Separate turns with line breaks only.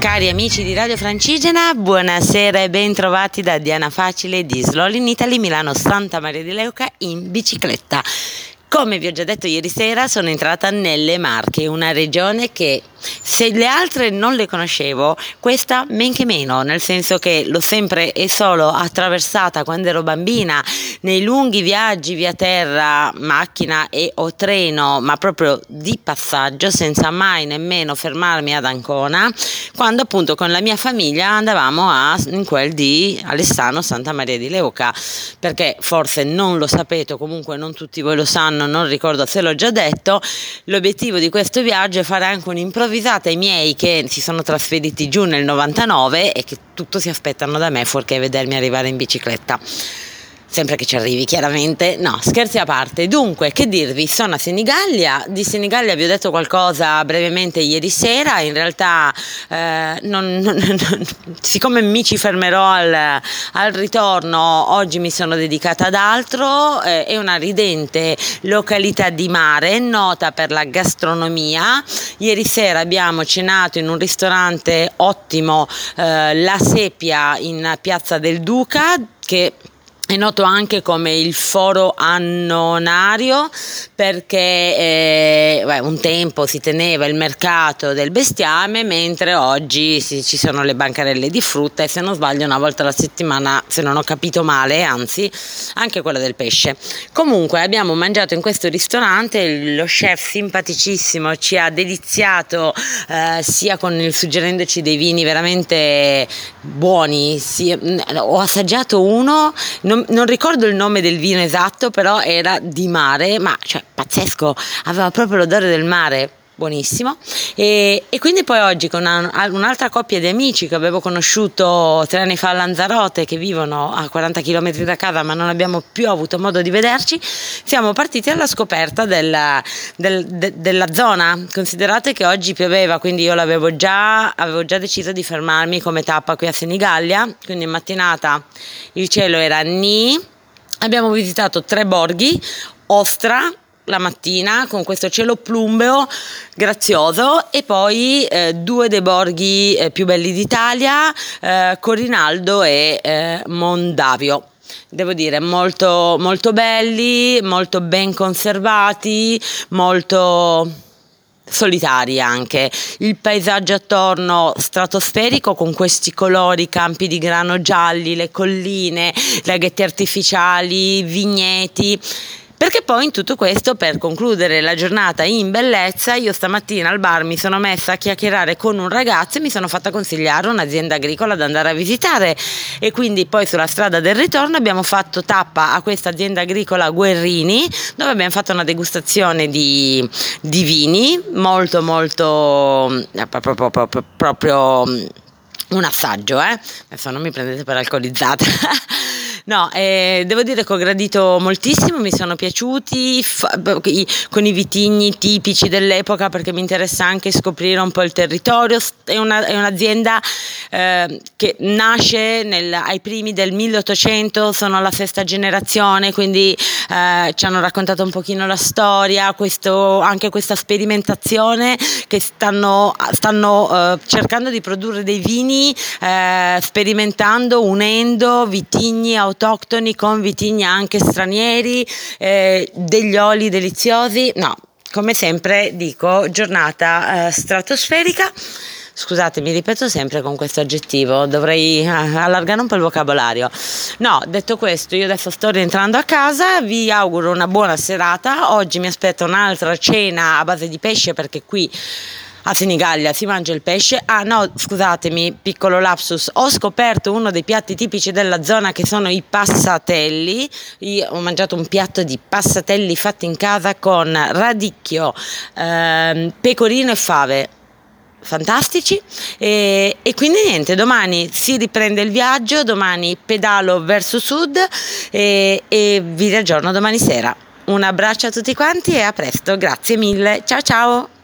Cari amici di Radio Francigena, buonasera e ben trovati da Diana Facile di Slow in Italy Milano Santa Maria di Leuca in bicicletta. Come vi ho già detto ieri sera, sono entrata nelle Marche, una regione che se le altre non le conoscevo, questa men che meno, nel senso che l'ho sempre e solo attraversata quando ero bambina nei lunghi viaggi via terra, macchina e o treno, ma proprio di passaggio, senza mai nemmeno fermarmi ad Ancona, quando appunto con la mia famiglia andavamo a, in quel di Alessano Santa Maria di Leuca, perché forse non lo sapete, comunque non tutti voi lo sanno, non ricordo se l'ho già detto, l'obiettivo di questo viaggio è fare anche un'improvvisata ai miei che si sono trasferiti giù nel 99 e che tutto si aspettano da me fuorché vedermi arrivare in bicicletta sempre che ci arrivi chiaramente, no, scherzi a parte. Dunque, che dirvi, sono a Senigallia, di Senigallia vi ho detto qualcosa brevemente ieri sera, in realtà eh, non, non, non, siccome mi ci fermerò al, al, ritorno, oggi mi sono dedicata ad altro, eh, è una ridente località di mare, nota per la gastronomia, ieri sera abbiamo cenato in un ristorante ottimo, eh, La Sepia in Piazza del Duca, che è noto anche come il foro annonario perché eh, beh, un tempo si teneva il mercato del bestiame mentre oggi si, ci sono le bancarelle di frutta e se non sbaglio una volta alla settimana, se non ho capito male, anzi anche quella del pesce. Comunque abbiamo mangiato in questo ristorante, lo chef simpaticissimo ci ha deliziato eh, sia con il suggerendoci dei vini veramente buoni, sia, ho assaggiato uno, non non, ricordo il nome del vino esatto, però era di mare, ma cioè pazzesco, aveva proprio l'odore del mare buonissimo. E, e, quindi poi oggi con una, un'altra coppia di amici che avevo conosciuto tre anni fa a Lanzarote, che vivono a 40 km da casa, ma non abbiamo più avuto modo di vederci, siamo partiti alla scoperta della, del, de, della zona. Considerate che oggi pioveva, quindi io l'avevo già, avevo già deciso di fermarmi come tappa qui a Senigallia, quindi in mattinata il cielo era ni. Abbiamo visitato tre borghi, Ostra, la mattina con questo cielo plumbeo grazioso e poi eh, due dei borghi eh, più belli d'Italia, eh, Corinaldo e eh, Mondavio devo dire molto, molto belli, molto ben conservati, molto solitari anche. Il paesaggio attorno stratosferico con questi colori, campi di grano gialli, le colline, laghetti artificiali, vigneti perché poi in tutto questo, per concludere la giornata in bellezza, io stamattina al bar mi sono messa a chiacchierare con un ragazzo e mi sono fatta consigliare un'azienda agricola da andare a visitare. E quindi poi sulla strada del ritorno abbiamo fatto tappa a questa azienda agricola Guerrini, dove abbiamo fatto una degustazione di, di vini molto molto eh, proprio, proprio, proprio un assaggio, eh? Adesso non mi prendete per alcolizzata. No, eh, devo dire che ho gradito moltissimo, mi sono piaciuti fa, con i vitigni tipici dell'epoca perché mi interessa anche scoprire un po' il territorio. È, una, è un'azienda eh, che nasce nel, ai primi del 1800, sono la sesta generazione, quindi eh, ci hanno raccontato un pochino la storia, questo, anche questa sperimentazione che stanno, stanno eh, cercando di produrre dei vini eh, sperimentando, unendo vitigni autoctoni con vitigni anche stranieri, eh, degli oli deliziosi. No, come sempre dico, giornata eh, stratosferica. Scusate, mi ripeto sempre con questo aggettivo, dovrei eh, allargare un po' il vocabolario. No, detto questo, io adesso sto rientrando a casa, vi auguro una buona serata. Oggi mi aspetta un'altra cena a base di pesce perché qui a Senigallia si mangia il pesce. Ah no, scusatemi, piccolo lapsus, ho scoperto uno dei piatti tipici della zona che sono i passatelli. Io ho mangiato un piatto di passatelli fatti in casa con radicchio, ehm, pecorino e fave. Fantastici. E, e, quindi niente domani si riprende il viaggio domani pedalo verso sud e, e vi riaggiorno domani sera. Un abbraccio a tutti quanti e a presto. Grazie mille. Ciao ciao